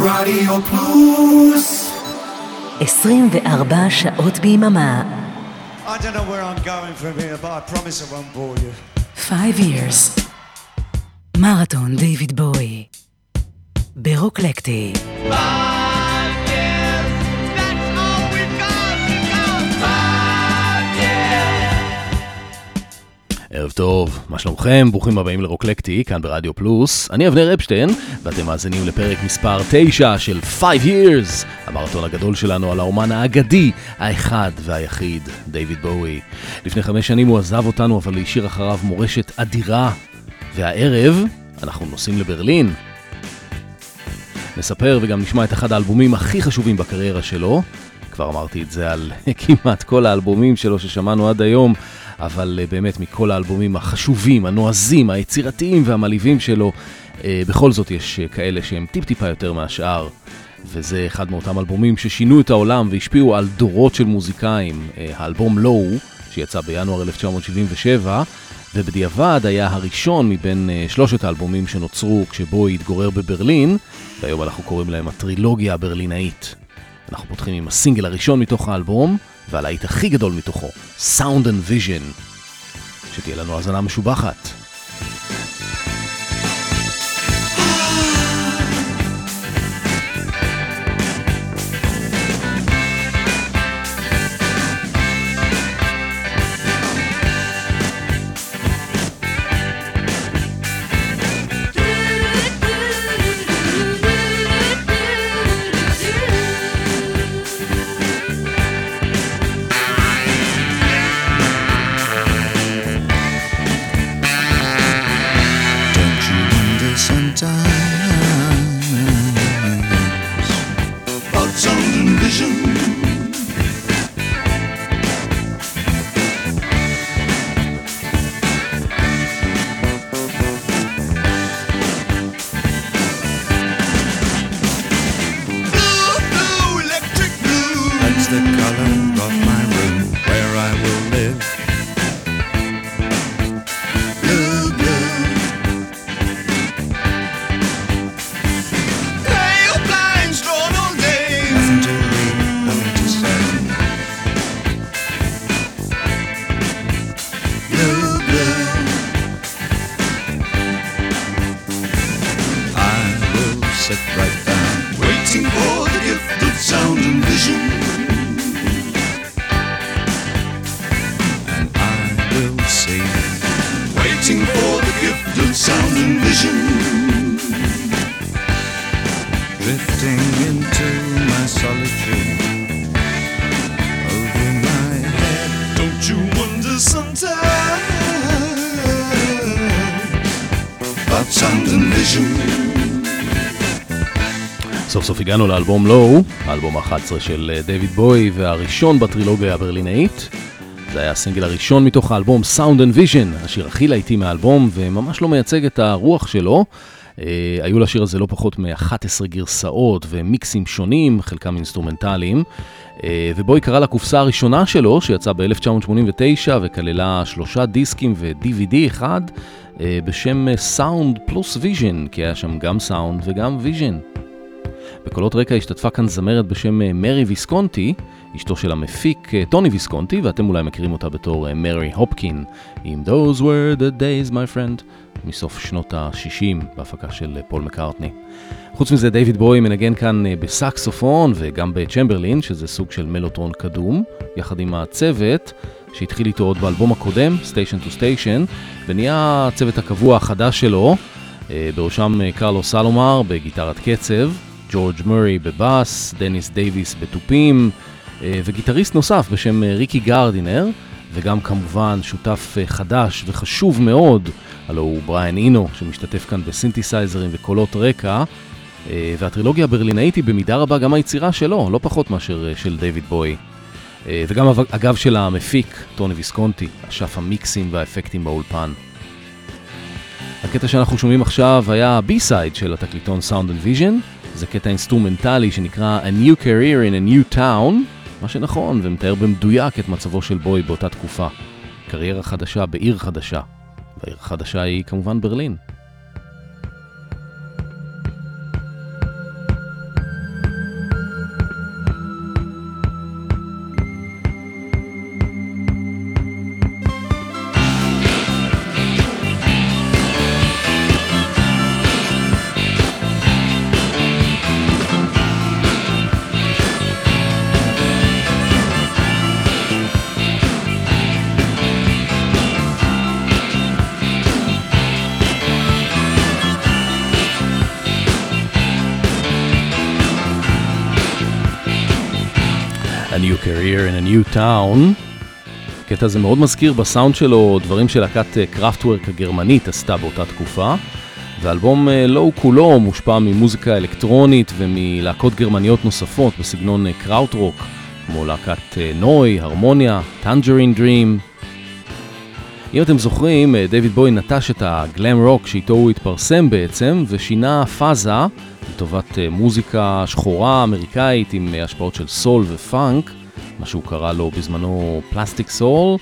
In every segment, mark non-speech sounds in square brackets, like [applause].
רדיו פלוס 24 שעות ביממה. I don't know where I'm going from here, but I promise I won't bore you. 5 years. מרתון דיוויד בואי. ברוקלקטי. ערב טוב, מה שלומכם? ברוכים הבאים לרוקלקטי, כאן ברדיו פלוס. אני אבנר אפשטיין, ואתם מאזינים לפרק מספר 9 של 5 Years, המרתון הגדול שלנו על האומן האגדי, האחד והיחיד, דיוויד בואי. לפני חמש שנים הוא עזב אותנו, אבל השאיר אחריו מורשת אדירה. והערב, אנחנו נוסעים לברלין. נספר וגם נשמע את אחד האלבומים הכי חשובים בקריירה שלו. כבר אמרתי את זה על [laughs] כמעט כל האלבומים שלו ששמענו עד היום, אבל אה, באמת מכל האלבומים החשובים, הנועזים, היצירתיים והמלהיבים שלו, אה, בכל זאת יש אה, כאלה שהם טיפ-טיפה יותר מהשאר. וזה אחד מאותם אלבומים ששינו את העולם והשפיעו על דורות של מוזיקאים. האלבום לואו, שיצא בינואר 1977, ובדיעבד היה הראשון מבין שלושת האלבומים שנוצרו כשבו התגורר בברלין, והיום אנחנו קוראים להם הטרילוגיה הברלינאית. אנחנו פותחים עם הסינגל הראשון מתוך האלבום, והלהיט הכי גדול מתוכו, Sound and Vision. שתהיה לנו האזנה משובחת. הגענו לאלבום Low, האלבום ה-11 של אה, דיוויד בוי והראשון בטרילוגיה הברלינאית. זה היה הסינגל הראשון מתוך האלבום Sound and Vision, השיר הכי להיטי מהאלבום וממש לא מייצג את הרוח שלו. אה, היו לשיר הזה לא פחות מ-11 גרסאות ומיקסים שונים, חלקם אינסטרומנטליים. אה, ובוי קרא לקופסה הראשונה שלו, שיצאה ב-1989 וכללה שלושה דיסקים ו-DVD אחד, אה, בשם Sound Plus Vision, כי היה שם גם סאונד וגם ויז'ן. בקולות רקע השתתפה כאן זמרת בשם אה, מרי ויסקונטי, אשתו של המפיק אה, טוני ויסקונטי, ואתם אולי מכירים אותה בתור אה, מרי הופקין, עם Those were the days my friend, מסוף שנות ה-60 בהפקה של פול מקארטני. חוץ מזה, דיוויד בוי מנגן כאן בסקסופון וגם בצ'מברלין, שזה סוג של מלוטרון קדום, יחד עם הצוות שהתחיל איתו עוד באלבום הקודם, Station to Station, ונהיה הצוות הקבוע החדש שלו, בראשם קרלוס אלומר בגיטרת קצב, ג'ורג' מורי בבאס, דניס דייוויס בתופים, אה, וגיטריסט נוסף בשם אה, ריקי גרדינר, וגם כמובן שותף אה, חדש וחשוב מאוד, הלו הוא בריאן אינו, שמשתתף כאן בסינתסייזרים וקולות רקע, והטרילוגיה הברלינאית היא במידה רבה גם היצירה שלו, לא פחות מאשר של דיוויד בוי. וגם אגב של המפיק, טוני ויסקונטי, אשף המיקסים והאפקטים באולפן. הקטע שאנחנו שומעים עכשיו היה ה-B-side של התקליטון Sound and Vision, זה קטע אינסטרומנטלי שנקרא A New Career in a New Town, מה שנכון ומתאר במדויק את מצבו של בוי באותה תקופה. קריירה חדשה בעיר חדשה, והעיר החדשה היא כמובן ברלין. Town. הקטע הזה מאוד מזכיר בסאונד שלו דברים שלהקת קראפטוורק הגרמנית עשתה באותה תקופה. ואלבום Low כולו מושפע ממוזיקה אלקטרונית ומלהקות גרמניות נוספות בסגנון קראוטרוק, כמו להקת נוי, הרמוניה, טנג'רין דרים. אם אתם זוכרים, דיוויד בוי נטש את ה glam rock שאיתו הוא התפרסם בעצם, ושינה פאזה לטובת מוזיקה שחורה אמריקאית עם השפעות של סול ופאנק, מה שהוא קרא לו בזמנו פלסטיק סול.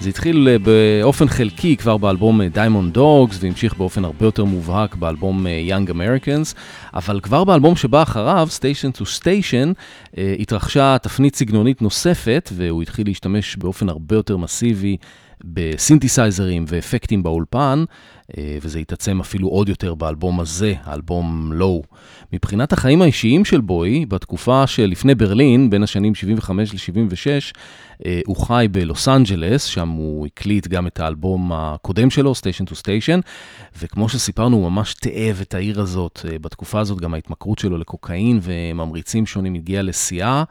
זה התחיל אה, באופן חלקי כבר באלבום Diamond Dogs והמשיך באופן הרבה יותר מובהק באלבום אה, Young Americans, אבל כבר באלבום שבא אחריו, Station to Station, אה, התרחשה תפנית סגנונית נוספת והוא התחיל להשתמש באופן הרבה יותר מסיבי בסינתסייזרים ואפקטים באולפן, אה, וזה התעצם אפילו עוד יותר באלבום הזה, האלבום לואו. מבחינת החיים האישיים של בוי, בתקופה שלפני ברלין, בין השנים 75 ל-76, אה, הוא חי בלוס אנג'לס, שם הוא הקליט גם את האלבום הקודם שלו, Station to Station, וכמו שסיפרנו, הוא ממש תאב את העיר הזאת. אה, בתקופה הזאת גם ההתמכרות שלו לקוקאין וממריצים שונים הגיעה לשיאה.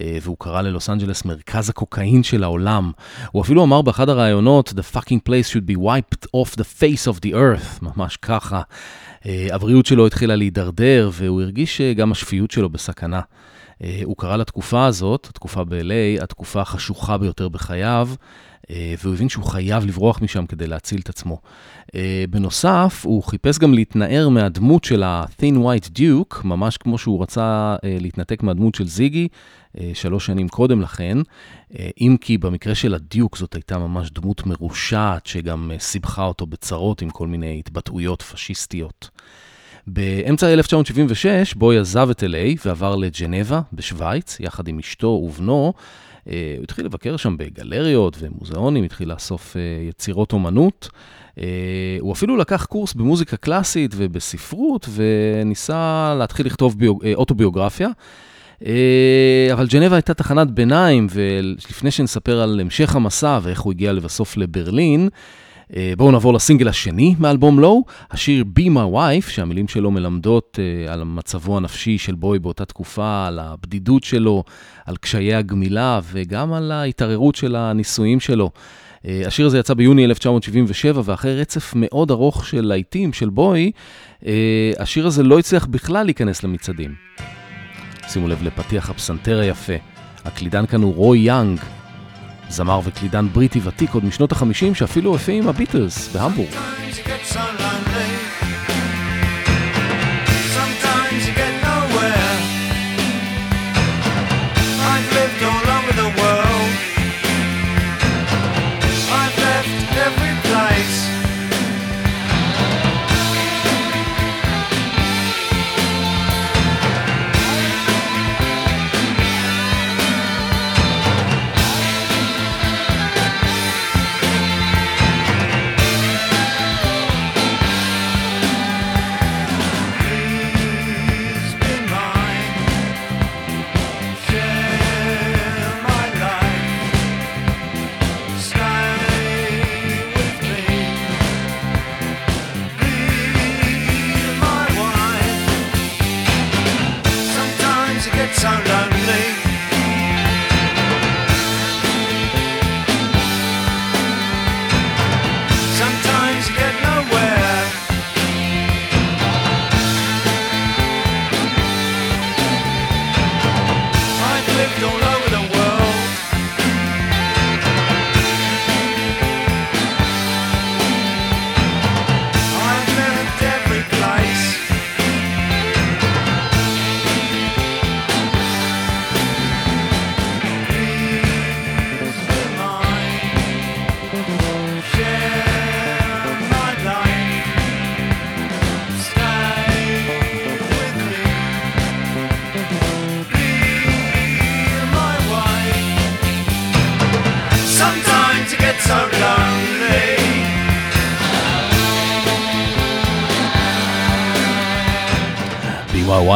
אה, והוא קרא ללוס אנג'לס מרכז הקוקאין של העולם. הוא אפילו אמר באחד הראיונות, The fucking place should be wiped off the face of the earth, ממש ככה. אה, הבריאות שלו התחילה להידרדר, והוא הרגיש שגם השפיות שלו בסכנה. אה, הוא קרא לתקופה הזאת, התקופה ב-LA, התקופה החשוכה ביותר בחייו, והוא הבין שהוא חייב לברוח משם כדי להציל את עצמו. בנוסף, הוא חיפש גם להתנער מהדמות של ה-Thin White Duke, ממש כמו שהוא רצה להתנתק מהדמות של זיגי, אה, שלוש שנים קודם לכן, אה, אם כי במקרה של הדיוק זאת הייתה ממש דמות מרושעת שגם אה, סיבכה אותו בצרות עם כל מיני התבטאויות פשיסטיות. באמצע 1976 בוי עזב את LA ועבר לג'נבה בשוויץ, יחד עם אשתו ובנו. הוא התחיל לבקר שם בגלריות ומוזיאונים, התחיל לאסוף יצירות אומנות. הוא אפילו לקח קורס במוזיקה קלאסית ובספרות וניסה להתחיל לכתוב ביוג... אוטוביוגרפיה. אה, אבל ג'נבה הייתה תחנת ביניים, ולפני שנספר על המשך המסע ואיך הוא הגיע לבסוף לברלין, אה, בואו נעבור לסינגל השני מאלבום לואו, השיר Be My Wife, שהמילים שלו מלמדות אה, על מצבו הנפשי של בוי באותה תקופה, על הבדידות שלו, על קשיי הגמילה וגם על ההתערערות של הנישואים שלו. השיר הזה יצא ביוני 1977, ואחרי רצף מאוד ארוך של להיטים של בוי, השיר הזה לא הצליח בכלל להיכנס למצעדים. שימו לב לפתיח הפסנתר היפה. הקלידן כאן הוא רוי יאנג, זמר וקלידן בריטי ותיק עוד משנות החמישים שאפילו הופיע עם הביטלס בהמבורג.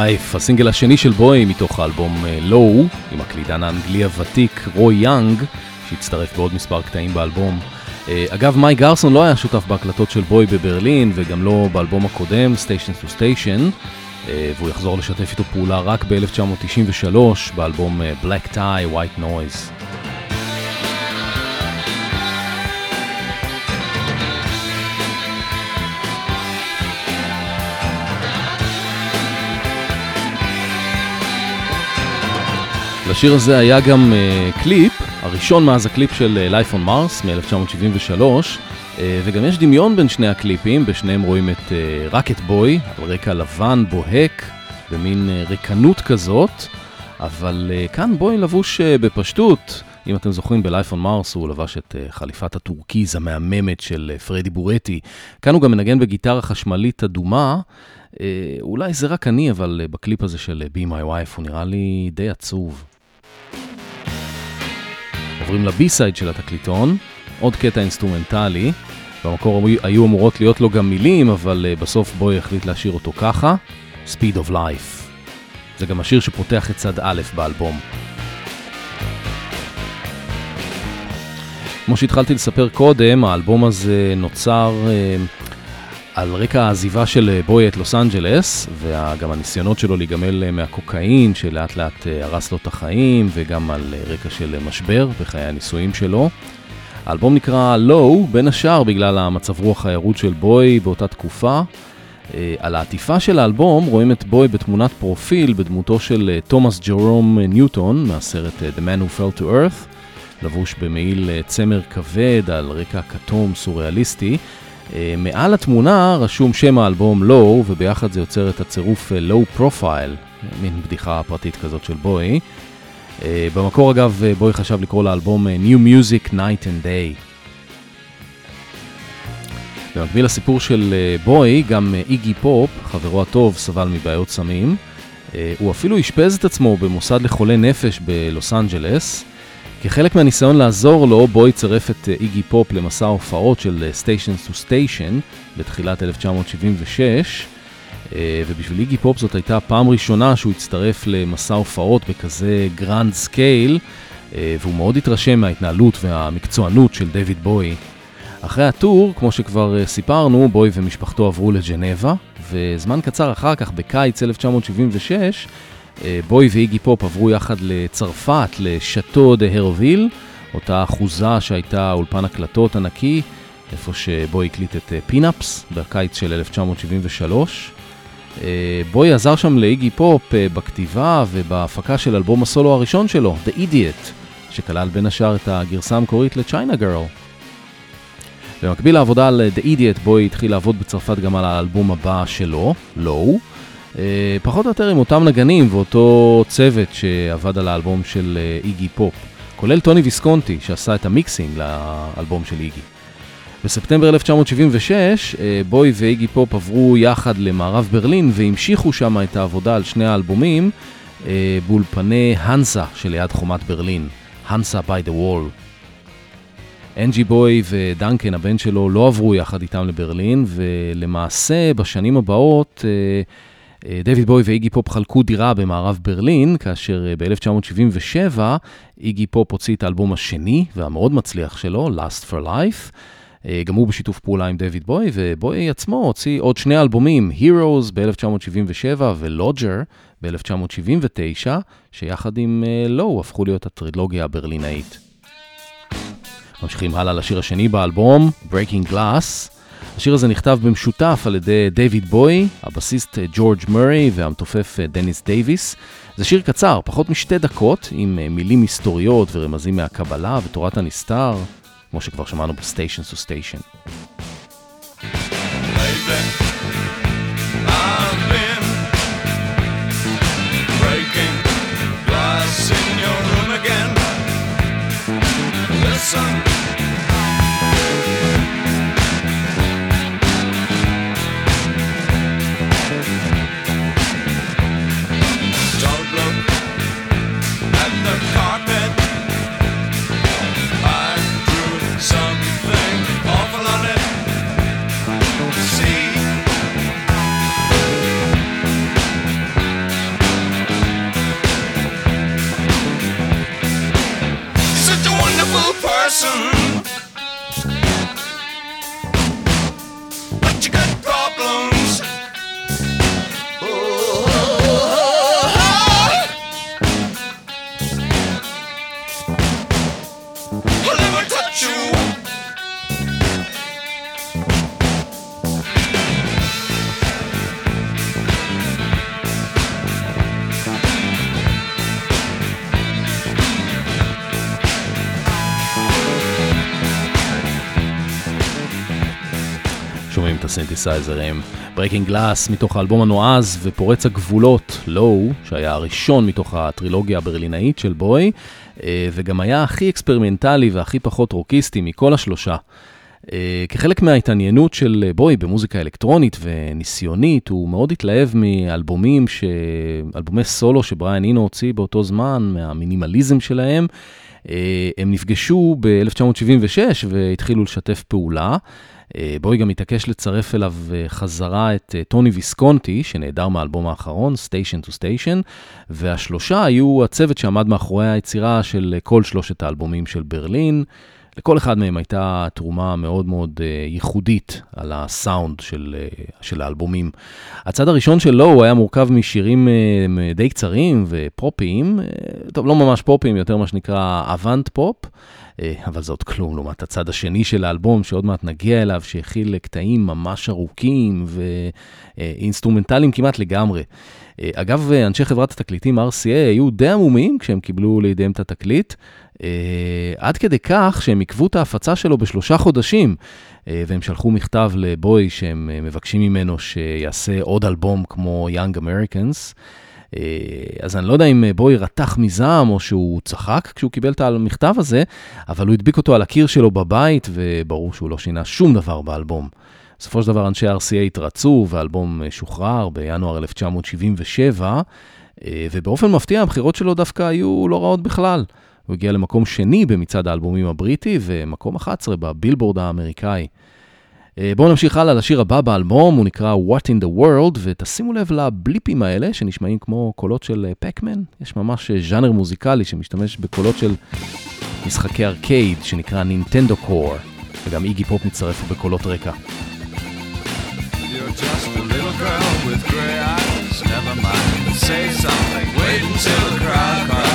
Wife, הסינגל השני של בוי מתוך האלבום לואו, uh, עם הקלידן האנגלי הוותיק רוי יאנג, שהצטרף בעוד מספר קטעים באלבום. Uh, אגב, מייק גרסון לא היה שותף בהקלטות של בוי בברלין, וגם לא באלבום הקודם, Station to Station. והוא יחזור לשתף איתו פעולה רק ב-1993 באלבום Black Tie White Noise. לשיר הזה היה גם אה, קליפ, הראשון מאז הקליפ של אה, Life on Mars מ-1973, אה, וגם יש דמיון בין שני הקליפים, בשניהם רואים את רק את בוי, על רקע לבן, בוהק, במין אה, ריקנות כזאת, אבל אה, כאן בוי לבוש אה, בפשטות. אם אתם זוכרים, ב-Life on Mars הוא לבש את חליפת הטורקיז המהממת של פרדי בורטי. כאן הוא גם מנגן בגיטרה חשמלית אדומה. אולי זה רק אני, אבל בקליפ הזה של Be My Wife הוא נראה לי די עצוב. עוברים ל B-side של התקליטון, עוד קטע אינסטרומנטלי. במקור היו אמורות להיות לו גם מילים, אבל אה, בסוף בוי החליט להשאיר אותו ככה, Speed of Life. זה גם השיר שפותח את צד א' באלבום. כמו שהתחלתי לספר קודם, האלבום הזה נוצר אה, על רקע העזיבה של בוי את לוס אנג'לס, וגם הניסיונות שלו להיגמל מהקוקאין, שלאט לאט הרס לו את החיים, וגם על רקע של משבר בחיי הנישואים שלו. האלבום נקרא Low, בין השאר בגלל המצב רוח הירוד של בוי באותה תקופה. על העטיפה של האלבום רואים את בוי בתמונת פרופיל בדמותו של תומאס ג'רום ניוטון מהסרט The Man Who Fell to Earth, לבוש במעיל צמר כבד על רקע כתום סוריאליסטי. מעל התמונה רשום שם האלבום Low, וביחד זה יוצר את הצירוף Low Profile, מין בדיחה פרטית כזאת של בוי. במקור אגב, בוי חשב לקרוא לאלבום New Music Night and Day. במקביל לסיפור של בוי, גם איגי פופ, חברו הטוב, סבל מבעיות סמים. הוא אפילו אשפז את עצמו במוסד לחולי נפש בלוס אנג'לס. כחלק מהניסיון לעזור לו, בוי צירף את איגי פופ למסע ההופעות של Station to Station בתחילת 1976, ובשביל איגי פופ זאת הייתה הפעם ראשונה שהוא הצטרף למסע הופעות בכזה grand scale, והוא מאוד התרשם מההתנהלות והמקצוענות של דיוויד בוי. אחרי ה tour, כמו שכבר סיפרנו, בוי ומשפחתו עברו לג'נבה, וזמן קצר אחר כך, בקיץ 1976, בוי ואיגי פופ עברו יחד לצרפת, לשאטו דה הרוויל, אותה אחוזה שהייתה אולפן הקלטות ענקי, איפה שבוי הקליט את Pin Ups בקיץ של 1973. בוי עזר שם לאיגי פופ בכתיבה ובהפקה של אלבום הסולו הראשון שלו, The Idiot, שכלל בין השאר את הגרסה המקורית ל-China Girl. במקביל לעבודה על The Idiot, בוי התחיל לעבוד בצרפת גם על האלבום הבא שלו, Low. פחות או יותר עם אותם נגנים ואותו צוות שעבד על האלבום של איגי פופ, כולל טוני ויסקונטי שעשה את ה mixing לאלבום של איגי. בספטמבר 1976 בוי ואיגי פופ עברו יחד למערב ברלין והמשיכו שם את העבודה על שני האלבומים באולפני הנסה שליד חומת ברלין, הנסה by the wall. אנג'י בוי ודנקן, הבן שלו, לא עברו יחד איתם לברלין, ולמעשה בשנים הבאות דויד בוי ואיגי פופ חלקו דירה במערב ברלין, כאשר ב-1977 איגי פופ הוציא את האלבום השני והמאוד מצליח שלו, Lust for Life. גם הוא בשיתוף פעולה עם דויד בוי, ובוי עצמו הוציא עוד שני אלבומים, Heroes ב-1977 ו-Lodger ב-1979, שיחד עם Low הפכו להיות הטרילוגיה הברלינאית. ממשיכים הלאה לשיר השני באלבום, Breaking Glass. השיר הזה נכתב במשותף על ידי דיוויד בוי, הבסיסט ג'ורג' מורי והמתופף דניס דייוויס. זה שיר קצר, פחות משתי דקות, עם מילים מסתוריות ורמזים מהקבלה ותורת הנסתר, כמו שכבר שמענו ב Station to Station. Listen הסינתסייזרים. Breaking Glass מתוך האלבום הנועז ופורץ הגבולות, Low, שהיה הראשון מתוך הטרילוגיה הברלינאית של בוי, אה, וגם היה הכי אקספרימנטלי והכי פחות רוקיסטי מכל השלושה. אה, כחלק מההתעניינות של בוי במוזיקה אלקטרונית וניסיונית, הוא מאוד התלהב מאלבומים, ש... אלבומי סולו שבריאן אינו הוציא באותו זמן, מהמינימליזם שלהם. אה, הם נפגשו ב-1976 והתחילו לשתף פעולה. אה, בוי גם התעקש לצרף אליו חזרה את טוני ויסקונטי, שנעדר מהאלבום האחרון, Station to Station, והשלושה היו הצוות שעמד מאחורי היצירה של כל שלושת האלבומים של ברלין. לכל אחד מהם הייתה תרומה מאוד מאוד ייחודית על הסאונד של, של האלבומים. הצד הראשון שלו הוא היה מורכב משירים די קצרים ופופיים, טוב, לא ממש פופיים, יותר מה שנקרא avant pop. אה, אבל זה עוד כלום לעומת הצד השני של האלבום, שעוד מעט נגיע אליו, שהכיל קטעים ממש ארוכים ואינסטרומנטליים כמעט לגמרי. אגב, אנשי חברת התקליטים RCA היו די המומים כשהם קיבלו לידיהם את התקליט, עד כדי כך שהם עיכבו את ההפצה שלו בשלושה חודשים, והם שלחו מכתב לבוי שהם מבקשים ממנו שיעשה עוד אלבום כמו Young Americans. Uh, אז אני לא יודע אם בוי רתח מזעם או שהוא צחק כשהוא קיבל את המכתב הזה, אבל הוא הדביק אותו על הקיר שלו בבית, וברור שהוא לא שינה שום דבר באלבום. בסופו של דבר אנשי RCA התרצו, והאלבום שוחרר בינואר 1977, ובאופן מפתיע הבחירות שלו דווקא היו לא רעות בכלל. הוא הגיע למקום שני במצעד האלבומים הבריטי ומקום 11 בבילבורד האמריקאי. אה, בואו נמשיך הלאה לשיר הבא באלבום, הוא נקרא What in the World, ותשימו לב לבליפים האלה שנשמעים כמו קולות של פקמן. אה, יש ממש אה, ז'אנר מוזיקלי שמשתמש בקולות של משחקי ארקייד שנקרא נינטנדו קור, וגם איגי פופ מצטרף בקולות רקע. Say something, wait until the crowd cries.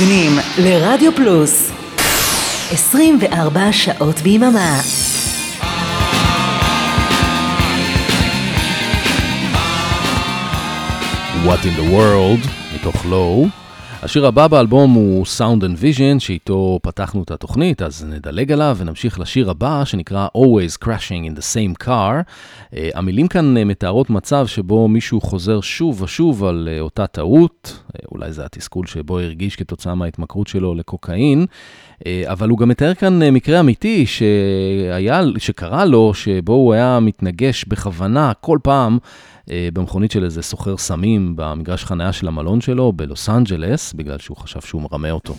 מאזינים לרדיו פלוס. 24 שעות ביממה. What in the World, מתוך לואו. השיר הבא באלבום הוא Sound and Vision, שאיתו פתחנו את התוכנית, אז נדלג עליו ונמשיך לשיר הבא, שנקרא Always Crashing in the Same Car. Uh, המילים כאן uh, מתארות מצב שבו מישהו חוזר שוב ושוב על uh, אותה טעות, אולי זה התסכול שבו הרגיש כתוצאה מההתמכרות שלו לקוקאין, אבל הוא גם מתאר כאן מקרה אמיתי שהיה, שקרה לו, שבו הוא היה מתנגש בכוונה כל פעם. במכונית של איזה סוחר סמים במגרש חניה של המלון שלו בלוס אנג'לס, בגלל שהוא חשב שהוא מרמה אותו.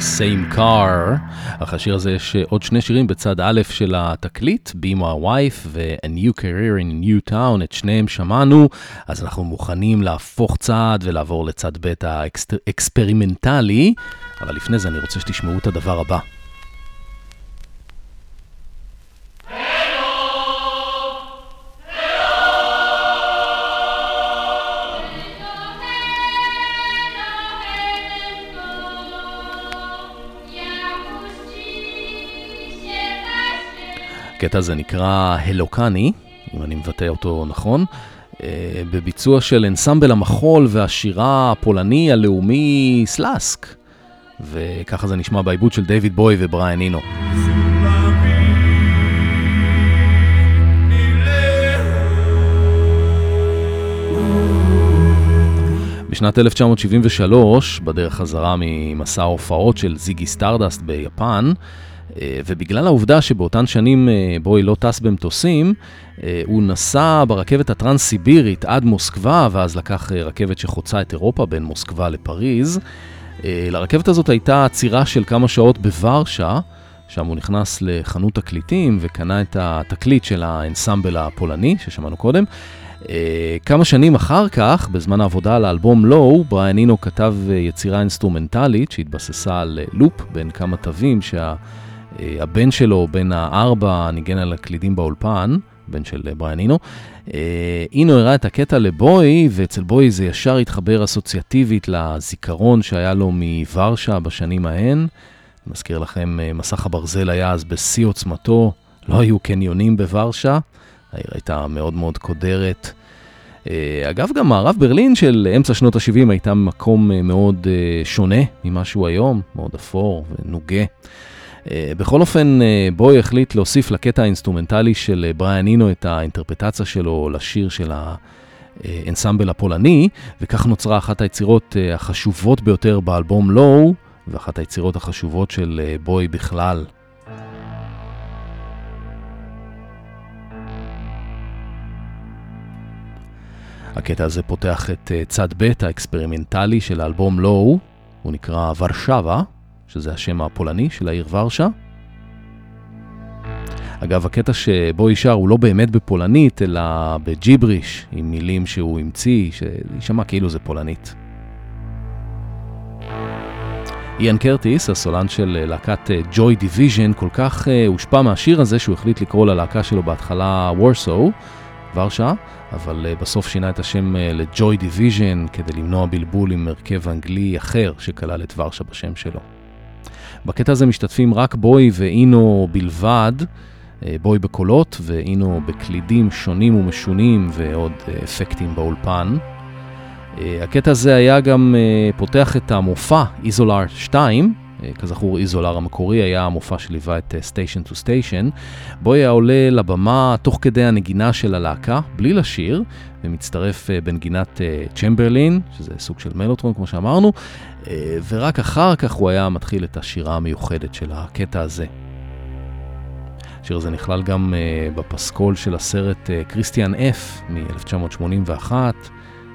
Same car. אחרי השיר הזה יש אה, עוד שני שירים בצד א' של התקליט, Be My Wife ו-A New Career in a New Town, את שניהם שמענו, אז אנחנו מוכנים להפוך צד ולעבור לצד ב' האקספרימנטלי, אבל לפני זה אני רוצה שתשמעו את הדבר הבא. הקטע הזה נקרא הלוקני, אם אני מבטא אותו נכון, אה, בביצוע של אנסמבל המחול והשירה הפולני הלאומי סלאסק. וככה זה נשמע בעיבוד של דיוויד בוי ובריאן אינו. בשנת 1973, בדרך חזרה ממסע ההופעות של זיגי סטארדסט ביפן, ובגלל העובדה שבאותן שנים אה, בוי לא טס במטוסים, אה, הוא נסע ברכבת הטרנס-סיבירית עד מוסקבה, ואז לקח רכבת שחוצה את אירופה בין מוסקבה לפריז. לרכבת הזאת הייתה עצירה של כמה שעות בוורשה, שם הוא נכנס לחנות תקליטים וקנה את התקליט של האנסמבל הפולני ששמענו קודם. כמה שנים אחר כך, בזמן העבודה על האלבום Low, בריאן אינו כתב יצירה אינסטרומנטלית שהתבססה על לופ בין כמה תווים שה... אה, הבן שלו, בן הארבע, ניגן על הקלידים באולפן, בן של אה, בריאן אינו. אה, אינו הראה את הקטע לבוי, ואצל בוי זה ישר התחבר אסוציאטיבית לזיכרון שהיה לו מוורשה בשנים ההן. מזכיר לכם, מסך הברזל היה אז בשיא עוצמתו, לא היו קניונים בוורשה, העיר הייתה מאוד מאוד קודרת. אגב, גם מערב ברלין של אמצע שנות ה-70 הייתה מקום מאוד שונה ממה שהוא היום, מאוד אפור ונוגה. בכל אופן, בוי החליט להוסיף לקטע האינסטרומנטלי של בריאן אינו את האינטרפרטציה שלו לשיר של האנסמבל הפולני, וכך נוצרה אחת היצירות החשובות ביותר באלבום Low, ואחת היצירות החשובות של בוי בכלל. הקטע הזה פותח את אה, צד ב' האקספרימנטלי של האלבום Low, הוא נקרא Warszawa, שזה השם הפולני של העיר ורשה. אגב, הקטע שבואי שר הוא לא באמת בפולנית, אלא בג'יבריש, עם מילים שהוא המציא, שיישמע כאילו זה פולנית. איאן קרטיס, הסולן של להקת Joy אה, Division, כל כך הושפע מהשיר הזה שהוא החליט לקרוא ללהקה שלו בהתחלה Warsaw, ורשה, אבל uh, בסוף שינה את השם uh, ל-Joy Division כדי למנוע בלבול עם הרכב אנגלי אחר שכלל את ורשה בשם שלו. בקטע הזה משתתפים רק בואי ואינו בלבד, uh, בואי בקולות ואינו בקלידים שונים ומשונים ועוד uh, אפקטים באולפן. Uh, הקטע הזה היה גם פותח את המופע Isolar 2, אה, כזכור, Isolar המקורי היה המופע שליווה את Station to Station, בו היה עולה לבמה תוך כדי הנגינה של הלהקה, בלי לשיר, ומצטרף אה, בנגינת צ'מברלין, שזה סוג של מלוטרון כמו שאמרנו, אה, ורק אחר כך הוא היה מתחיל את השירה המיוחדת של הקטע הזה. השיר הזה נכלל גם בפסקול של הסרט קריסטיאן אף מ-1981,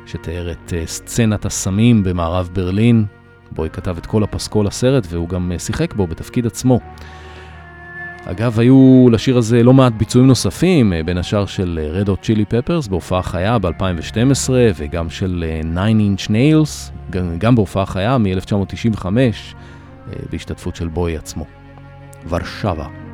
שתיאר את סצנת הסמים במערב ברלין, בוי כתב את כל הפסקול לסרט והוא גם אה, שיחק בו בתפקיד עצמו. אגב, היו לשיר הזה לא מעט ביצועים נוספים, אה, בין השאר של אה, Red Hot Chili Peppers בהופעה חיה ב-2012, וגם של Nine Inch Nails, גם בהופעה חיה מ-1995, בהשתתפות של בוי עצמו. ורשבה.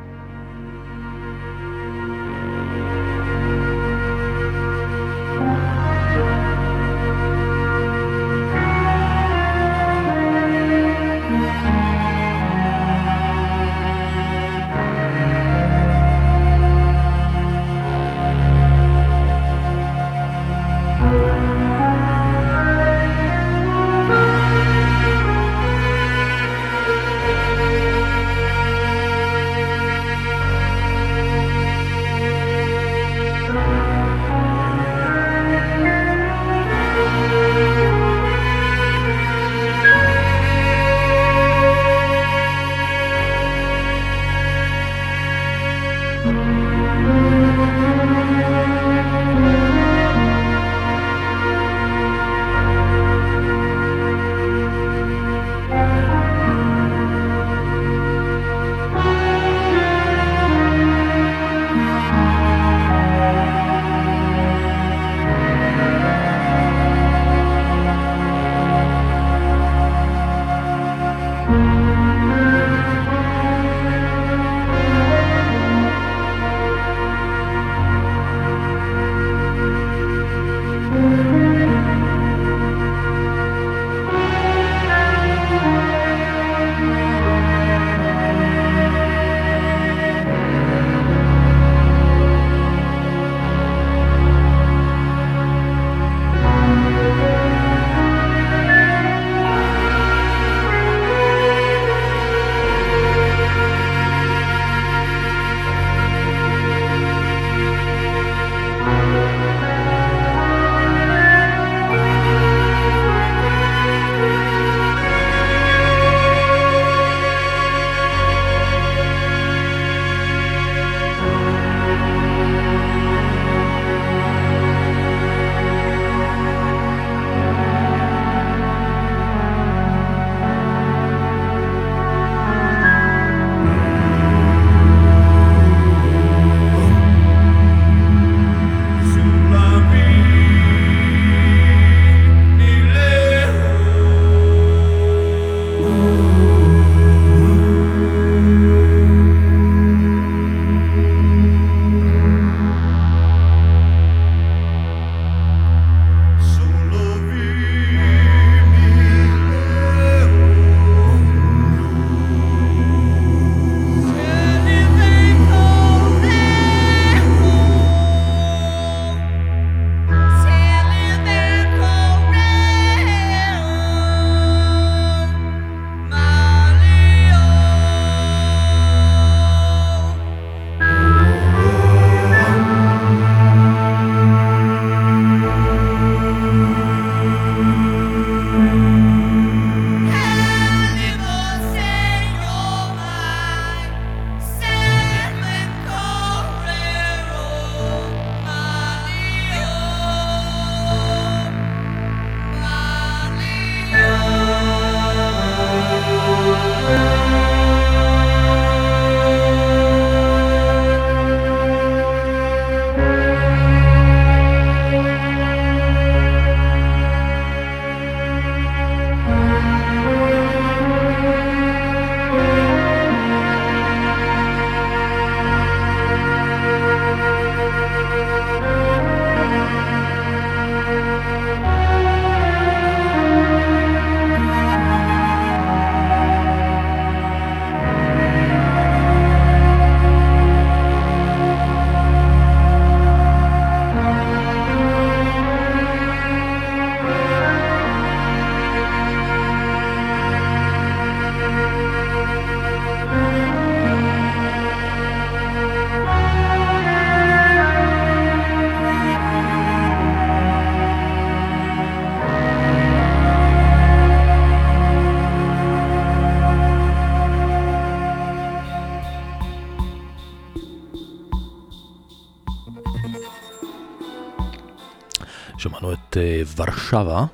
Warszawa,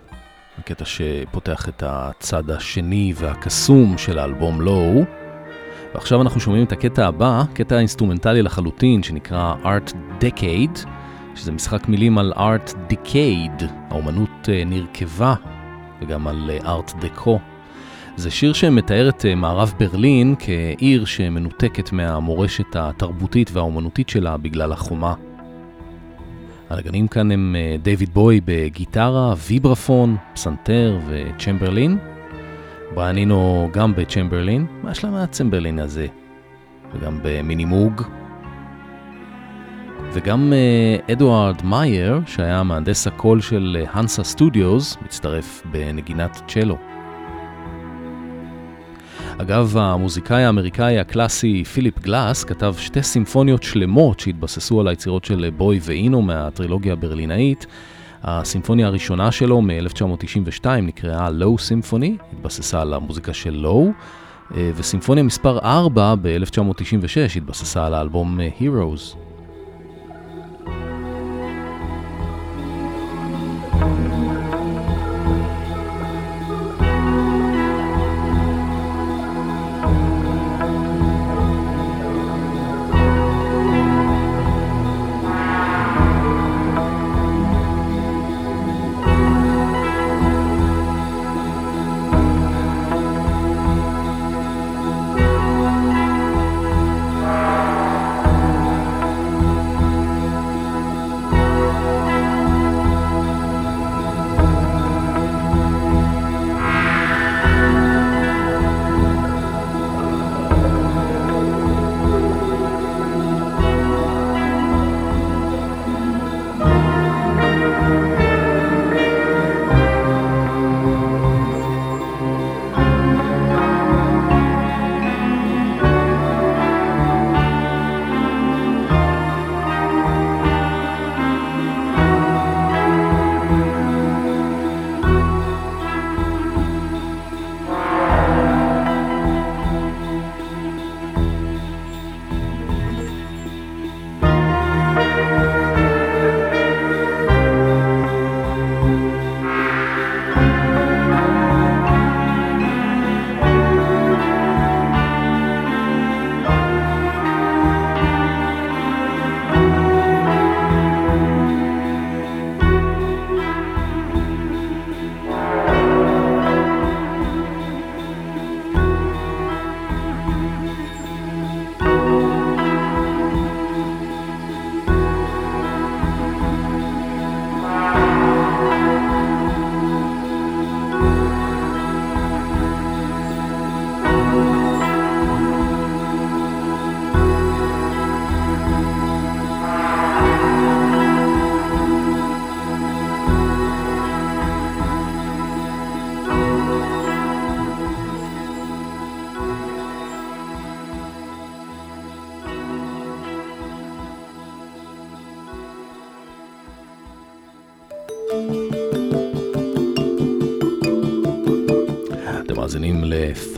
הקטע שפותח את הצד השני והקסום של האלבום Low. ועכשיו אנחנו שומעים את הקטע הבא, קטע אינסטרומנטלי לחלוטין, שנקרא Art Decade, שזה משחק מילים על Art Decayed, האומנות uh, נרקבה, וגם על uh, Art Deco. זה שיר שמתאר את מערב ברלין כעיר שמנותקת מהמורשת התרבותית והאומנותית שלה בגלל החומה. הנגנים כאן הם אה, דייוויד בואי בגיטרה, ויברפון, פסנתר וצ'מברלין. בריאן אינו גם בצ'מברלין, מה יש להם מהצ'מברלין הזה? וגם ב-Minimoog. וגם אה, אדוארד מאייר, שהיה מהנדס הקול של Hansa Studios, מצטרף בנגינת צ'לו. אגב, המוזיקאי האמריקאי הקלאסי פיליפ גלאס כתב שתי סימפוניות שלמות שהתבססו על היצירות של בואי ואינו מהטרילוגיה הברלינאית. הסימפוניה הראשונה שלו מ-1992 נקראה לואו סימפוני, התבססה על המוזיקה של לואו, וסימפוניה מספר 4 ב-1996 התבססה על האלבום Heroes.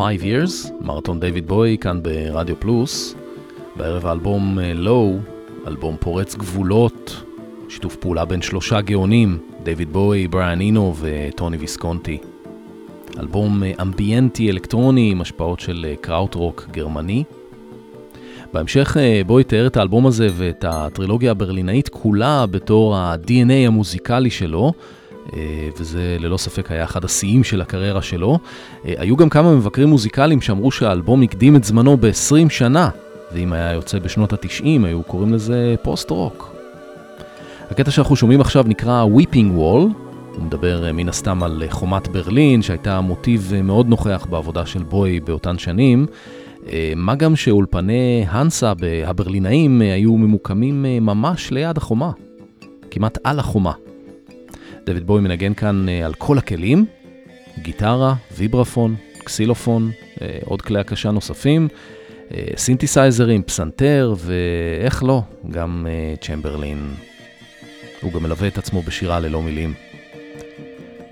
ל-5 years, מרתון דיוויד בואי כאן ברדיו פלוס. בערב האלבום Low, אלבום פורץ גבולות, שיתוף פעולה בין שלושה גאונים, דיוויד בואי, בריאן אינו וטוני ויסקונטי. אלבום אמביינטי אלקטרוני עם השפעות של קראוטרוק גרמני. בהמשך בואי תיאר את האלבום הזה ואת הטרילוגיה הברלינאית כולה בתור ה-DNA המוזיקלי שלו. אה, וזה ללא ספק היה אחד השיאים של הקריירה שלו. אה, היו גם כמה מבקרים מוזיקליים שאמרו שהאלבום הקדים את זמנו ב-20 שנה, ואם היה יוצא בשנות ה-90 היו קוראים לזה פוסט-רוק. הקטע שאנחנו שומעים עכשיו נקרא Weeping Wall, הוא מדבר אה, מן הסתם על חומת ברלין, שהייתה מוטיב מאוד נוכח בעבודה של בואי באותן שנים. מה גם שאולפני הנסה הברלינאים היו ממוקמים ממש ליד החומה, כמעט על החומה. דויד בואי מנגן כאן אה, על כל הכלים, גיטרה, ויברפון, קסילופון, אה, עוד כלי הקשה נוספים, אה, סינתסייזרים, פסנתר, ואיך לא, גם צ'מברלין. הוא גם מלווה את עצמו בשירה ללא מילים.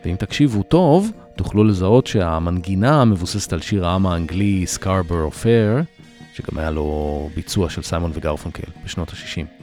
ואם תקשיבו טוב, תוכלו לזהות שהמנגינה מבוססת על שיר העם האנגלי Scarborough Fair, שגם היה לו ביצוע של סיימון וגרפונקל בשנות ה-60.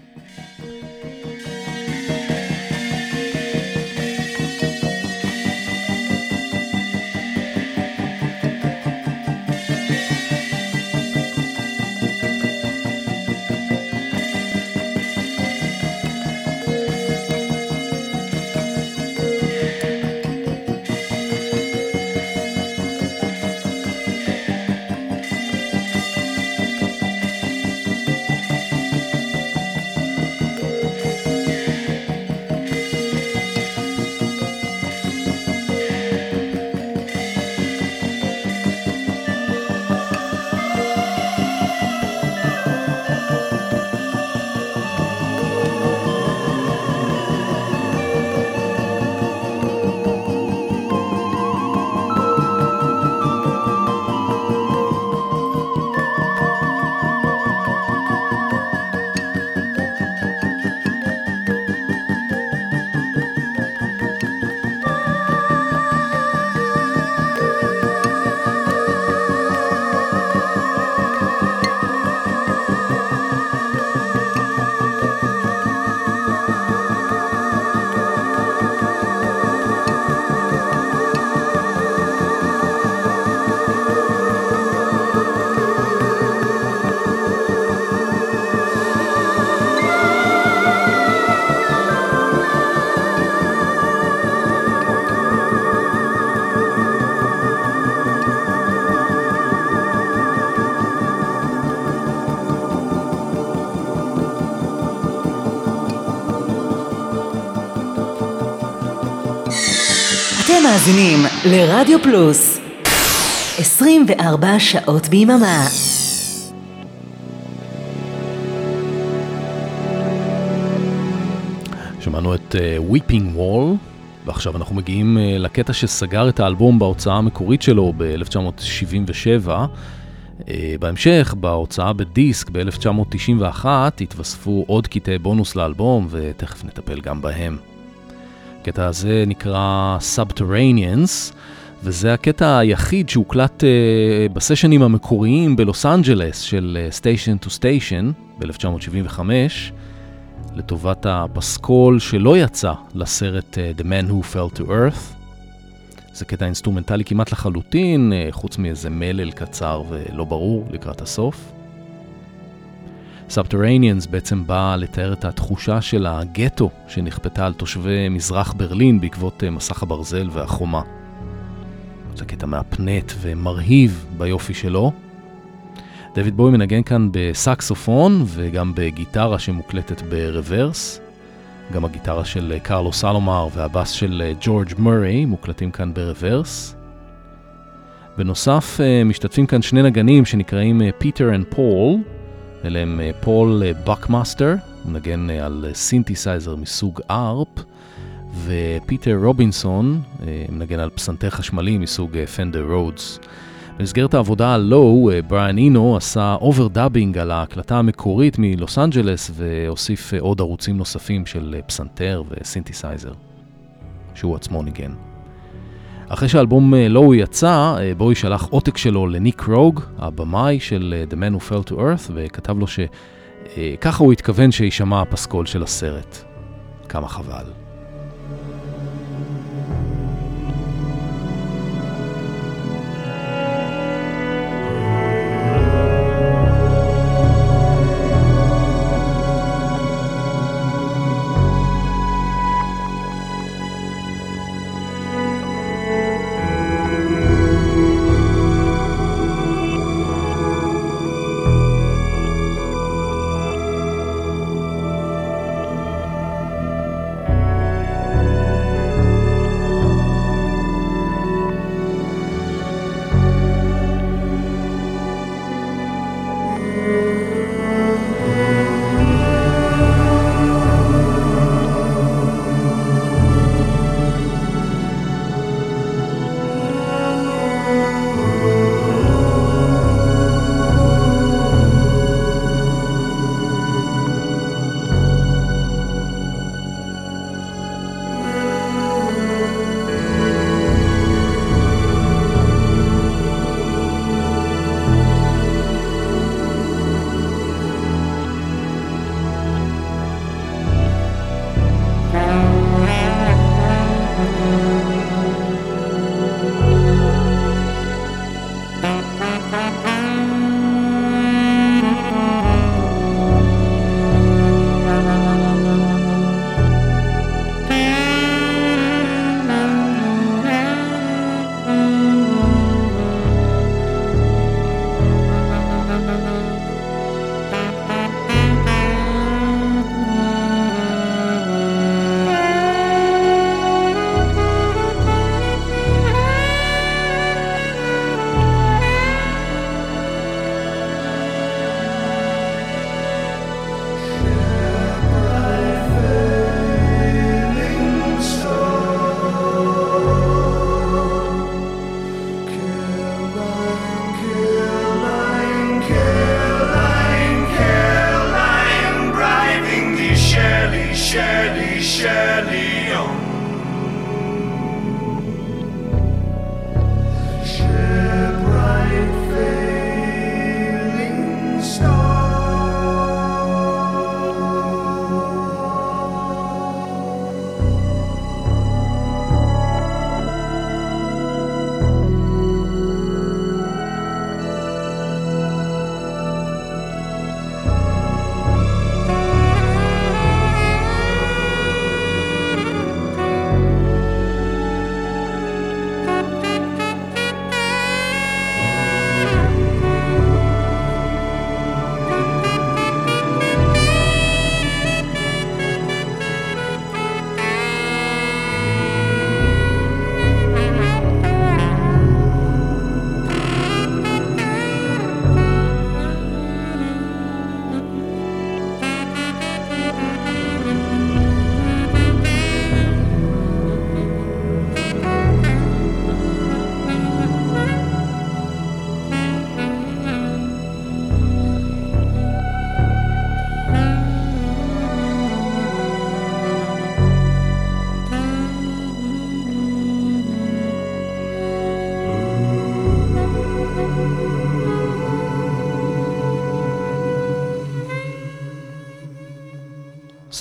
מאזינים לרדיו פלוס 24 שעות ביממה שמענו את Weeping Wall, ועכשיו אנחנו מגיעים uh, לקטע שסגר את האלבום בהוצאה המקורית שלו ב-1977. Uh, בהמשך, בהוצאה בדיסק ב-1991, התווספו עוד קטעי בונוס לאלבום, ותכף נטפל גם בהם. הקטע הזה נקרא Subterraneans, וזה הקטע היחיד שהוקלט uh, בסשנים המקוריים בלוס אנג'לס של Station to Station ב-1975. לטובת הפסקול שלא יצא לסרט uh, The Man Who Fell to Earth. זה קטע אינסטרומנטלי כמעט לחלוטין, uh, חוץ מאיזה מלל קצר ולא ברור לקראת הסוף. Subterraneans בעצם בא לתאר את התחושה של הגטו שנכפתה על תושבי מזרח ברלין בעקבות uh, מסך הברזל והחומה. זה קטע מהפנט ומרהיב ביופי שלו. דויד בואי מנגן כאן בסקסופון וגם בגיטרה שמוקלטת ב-reverse. גם הגיטרה של קרלוס אלומר והבאס של ג'ורג' מורי מוקלטים כאן ב-reverse. בנוסף משתתפים כאן שני נגנים שנקראים Peter and Paul. אלה הם פול בקמאסטר, הוא מנגן על סינתסייזר מסוג ARP, ופיטר רובינסון מנגן על פסנתר חשמלי מסוג פנדר רודס. במסגרת העבודה על Low, בריאן אינו עשה overdubbing על ההקלטה המקורית מלוס אנג'לס והוסיף עוד ערוצים נוספים של פסנתר וסינתסייזר, שהוא עצמו ניגן. אחרי שהאלבום Low יצא, בואי שלח עותק שלו לניק רוג, הבמאי של The Man Who Fell to Earth, וכתב לו שככה הוא התכוון שיישמע הפסקול של הסרט. כמה חבל.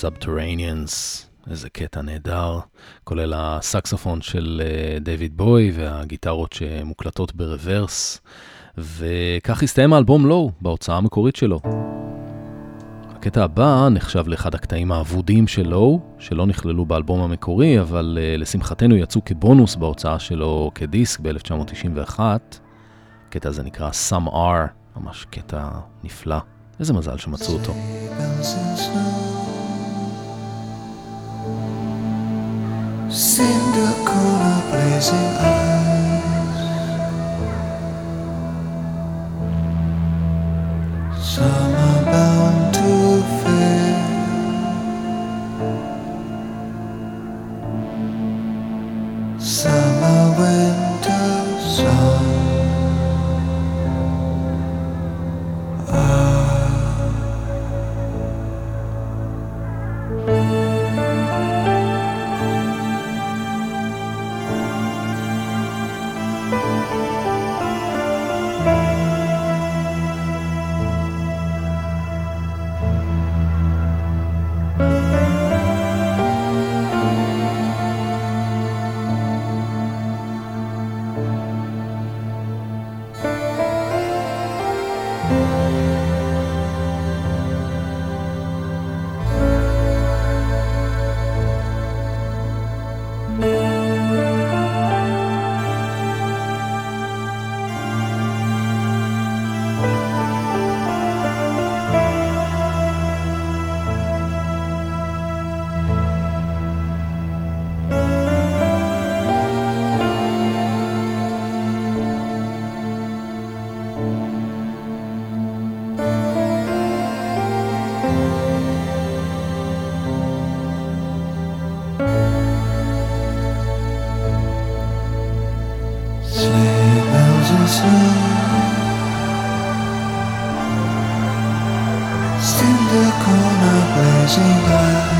Subterraneans, איזה קטע נהדר, כולל הסקסופון של אה, דייוויד בוי והגיטרות שמוקלטות ברוורס, וכך הסתיים האלבום לואו בהוצאה המקורית שלו. הקטע הבא נחשב לאחד הקטעים האבודים של לואו, שלא נכללו באלבום המקורי, אבל uh, לשמחתנו יצאו כבונוס בהוצאה שלו כדיסק ב-1991. הקטע הזה נקרא Some R, ממש קטע נפלא. איזה מזל שמצאו אותו. Cinder color blazing eyes. Summer Still the corner blazing light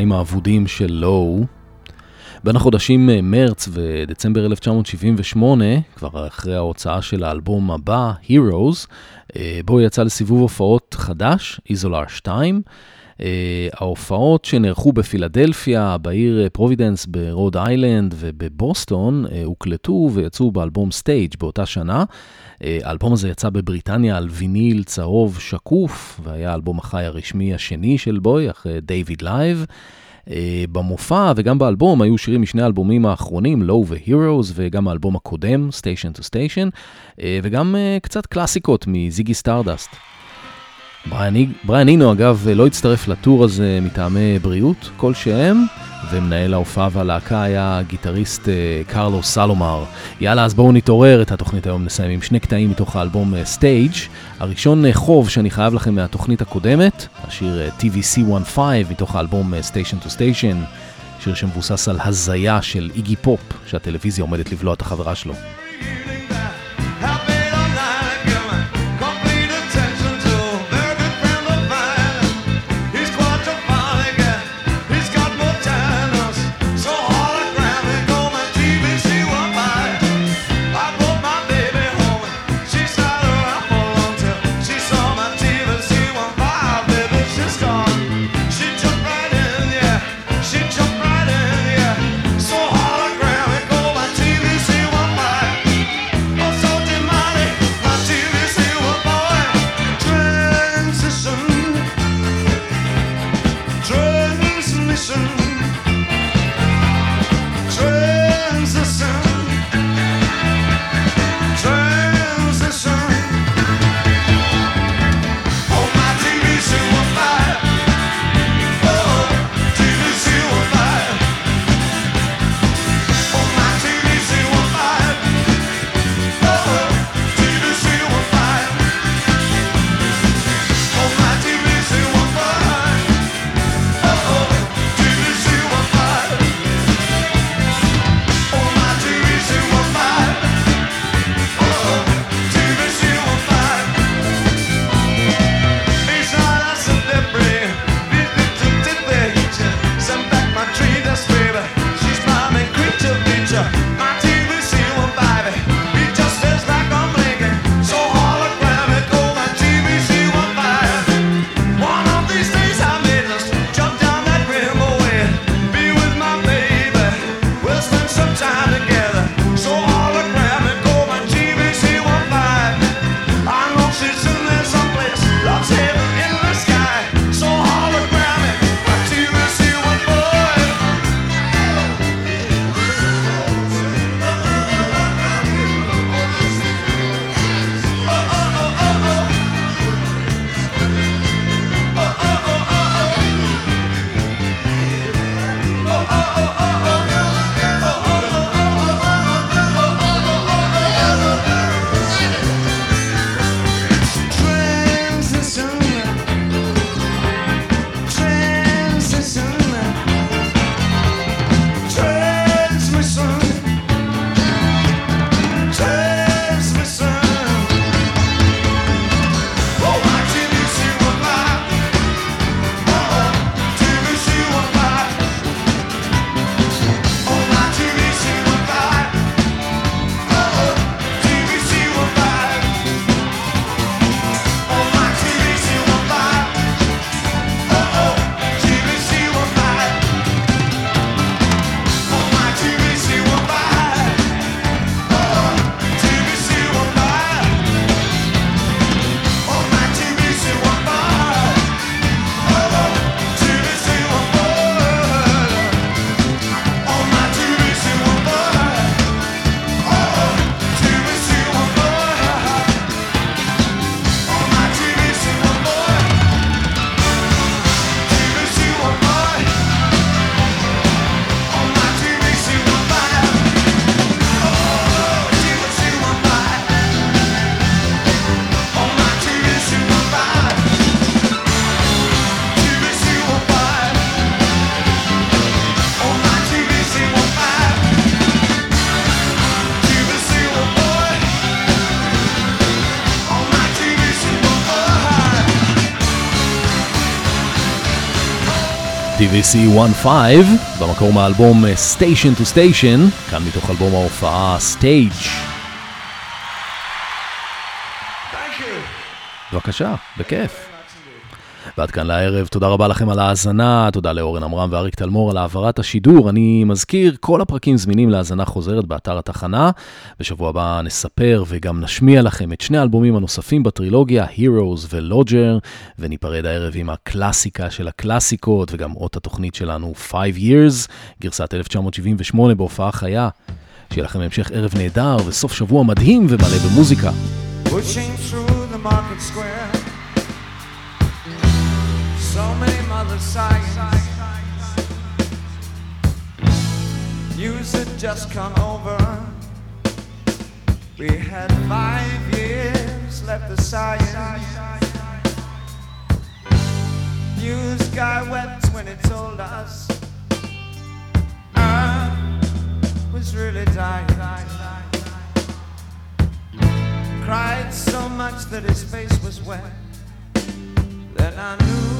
מהקטעים האבודים של Low. בין החודשים אה, מרץ ודצמבר 1978, כבר אחרי ההוצאה של האלבום הבא, Heroes, אה, בואי יצא לסיבוב הופעות חדש, Isolar 2. אה, ההופעות שנערכו בפילדלפיה, בעיר פרובידנס, ברוד איילנד ובבוסטון, הוקלטו ויצאו באלבום Stage באותה שנה. האלבום הזה יצא בבריטניה על ויניל צהוב שקוף, והיה האלבום החי הרשמי השני של בואי, אחרי David Live. במופע וגם באלבום היו שירים משני האלבומים האחרונים, Low ו-Heroes, וגם האלבום הקודם, Station to Station, וגם קצת קלאסיקות מזיגי סטארדסט. בריאן אינו, אגב, לא הצטרף ל tour הזה מטעמי בריאות כלשהם, ומנהל ההופעה והלהקה היה הגיטריסט קרלוס אלומר. יאללה, אז בואו נתעורר את התוכנית היום, נסיים עם שני קטעים מתוך האלבום Stage. הראשון חוב שאני חייב לכם מהתוכנית הקודמת, השיר TVC15 מתוך האלבום Station to Station, שיר שמבוסס על הזיה של איגי פופ, שהטלוויזיה עומדת לבלוע את החברה שלו. DVC 15, במקור מהאלבום אה, Station to Station, כאן מתוך אלבום ההופעה Stage. בבקשה, בכיף. ועד כאן לערב, תודה רבה לכם על ההאזנה, תודה לאורן עמרם ואריק תלמור על העברת השידור. אני מזכיר, כל הפרקים זמינים להאזנה חוזרת באתר התחנה. בשבוע הבא נספר וגם נשמיע לכם את שני האלבומים הנוספים בטרילוגיה, Heroes ולוג'ר, וניפרד הערב עם הקלאסיקה של הקלאסיקות, וגם אות התוכנית שלנו 5 Years, גרסת 1978 בהופעה חיה. שיהיה לכם המשך ערב נהדר וסוף שבוע מדהים ומלא במוזיקה. Pushing through the market square. So many mothers sighing. News had just come over. We had five years left to sighing. News guy wept when he told us I was really dying. Cried so much that his face was wet. Then I knew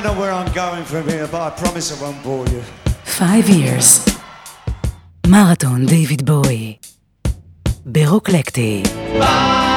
don't know where I'm going from here, but I promise I won't bore you. Five years. מרתון דיוויד בואי. ברוקלקטי. Five